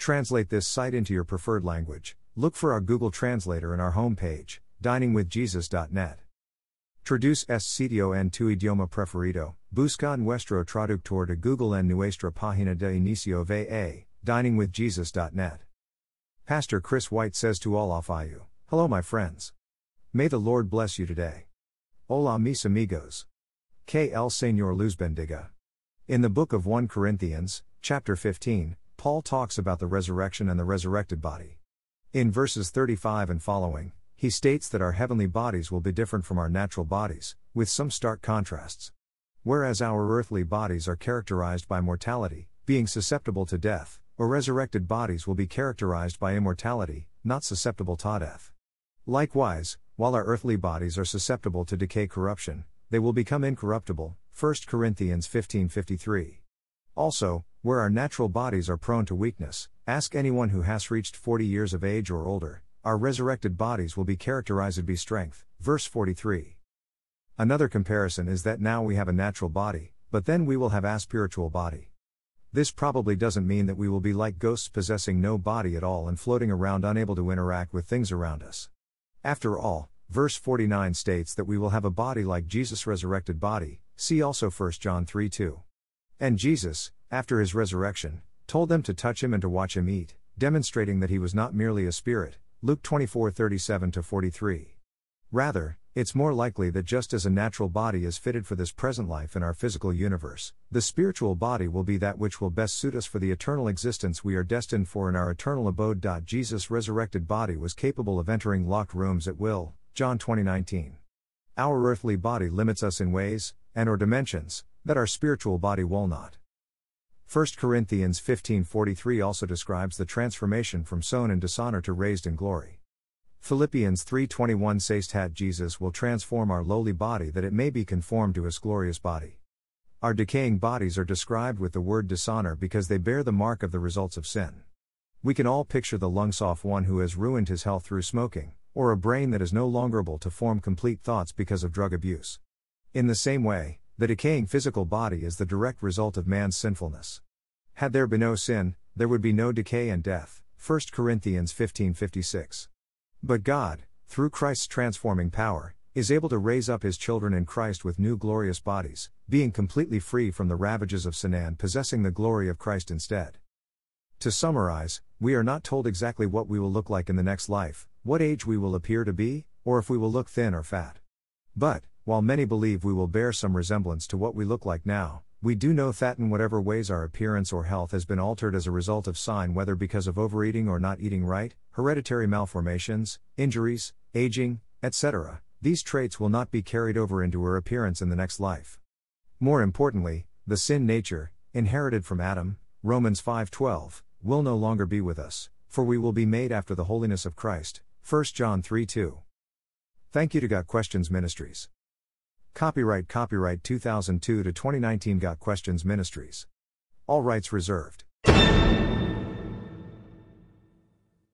Translate this site into your preferred language. Look for our Google Translator in our homepage, diningwithjesus.net. Traduce este sitio en tu idioma preferido. Busca nuestro traductor de Google en nuestra página de inicio va, diningwithjesus.net. Pastor Chris White says to all of you, Hello, my friends. May the Lord bless you today. Hola, mis amigos. Que el Señor luz bendiga. In the book of 1 Corinthians, chapter 15, Paul talks about the resurrection and the resurrected body. In verses 35 and following, he states that our heavenly bodies will be different from our natural bodies, with some stark contrasts. Whereas our earthly bodies are characterized by mortality, being susceptible to death, or resurrected bodies will be characterized by immortality, not susceptible to death. Likewise, while our earthly bodies are susceptible to decay corruption, they will become incorruptible. 1 Corinthians 15:53. Also, where our natural bodies are prone to weakness, ask anyone who has reached 40 years of age or older, our resurrected bodies will be characterized by strength. Verse 43. Another comparison is that now we have a natural body, but then we will have a spiritual body. This probably doesn't mean that we will be like ghosts possessing no body at all and floating around unable to interact with things around us. After all, verse 49 states that we will have a body like Jesus' resurrected body, see also 1 John 3 2. And Jesus, after his resurrection, told them to touch him and to watch him eat, demonstrating that he was not merely a spirit. Luke 24 37 43. Rather, it's more likely that just as a natural body is fitted for this present life in our physical universe, the spiritual body will be that which will best suit us for the eternal existence we are destined for in our eternal abode. Jesus' resurrected body was capable of entering locked rooms at will. John 20:19. Our earthly body limits us in ways and or dimensions that our spiritual body will not. 1 Corinthians 15:43 also describes the transformation from sown in dishonor to raised in glory. Philippians 3:21 says that Jesus will transform our lowly body that it may be conformed to his glorious body. Our decaying bodies are described with the word dishonor because they bear the mark of the results of sin. We can all picture the lungs off one who has ruined his health through smoking, or a brain that is no longer able to form complete thoughts because of drug abuse. In the same way, the decaying physical body is the direct result of man's sinfulness. Had there been no sin, there would be no decay and death. 1 Corinthians 15:56. But God, through Christ's transforming power, is able to raise up his children in Christ with new glorious bodies, being completely free from the ravages of sin and possessing the glory of Christ instead. To summarize, we are not told exactly what we will look like in the next life, what age we will appear to be, or if we will look thin or fat. But, while many believe we will bear some resemblance to what we look like now, we do know that in whatever ways our appearance or health has been altered as a result of sign, whether because of overeating or not eating right, hereditary malformations, injuries, aging, etc., these traits will not be carried over into our appearance in the next life. More importantly, the sin nature, inherited from Adam, Romans 5:12, will no longer be with us, for we will be made after the holiness of Christ. 1 John 3:2. Thank you to Got Questions Ministries. Copyright Copyright 2002 to 2019 Got Questions Ministries. All rights reserved.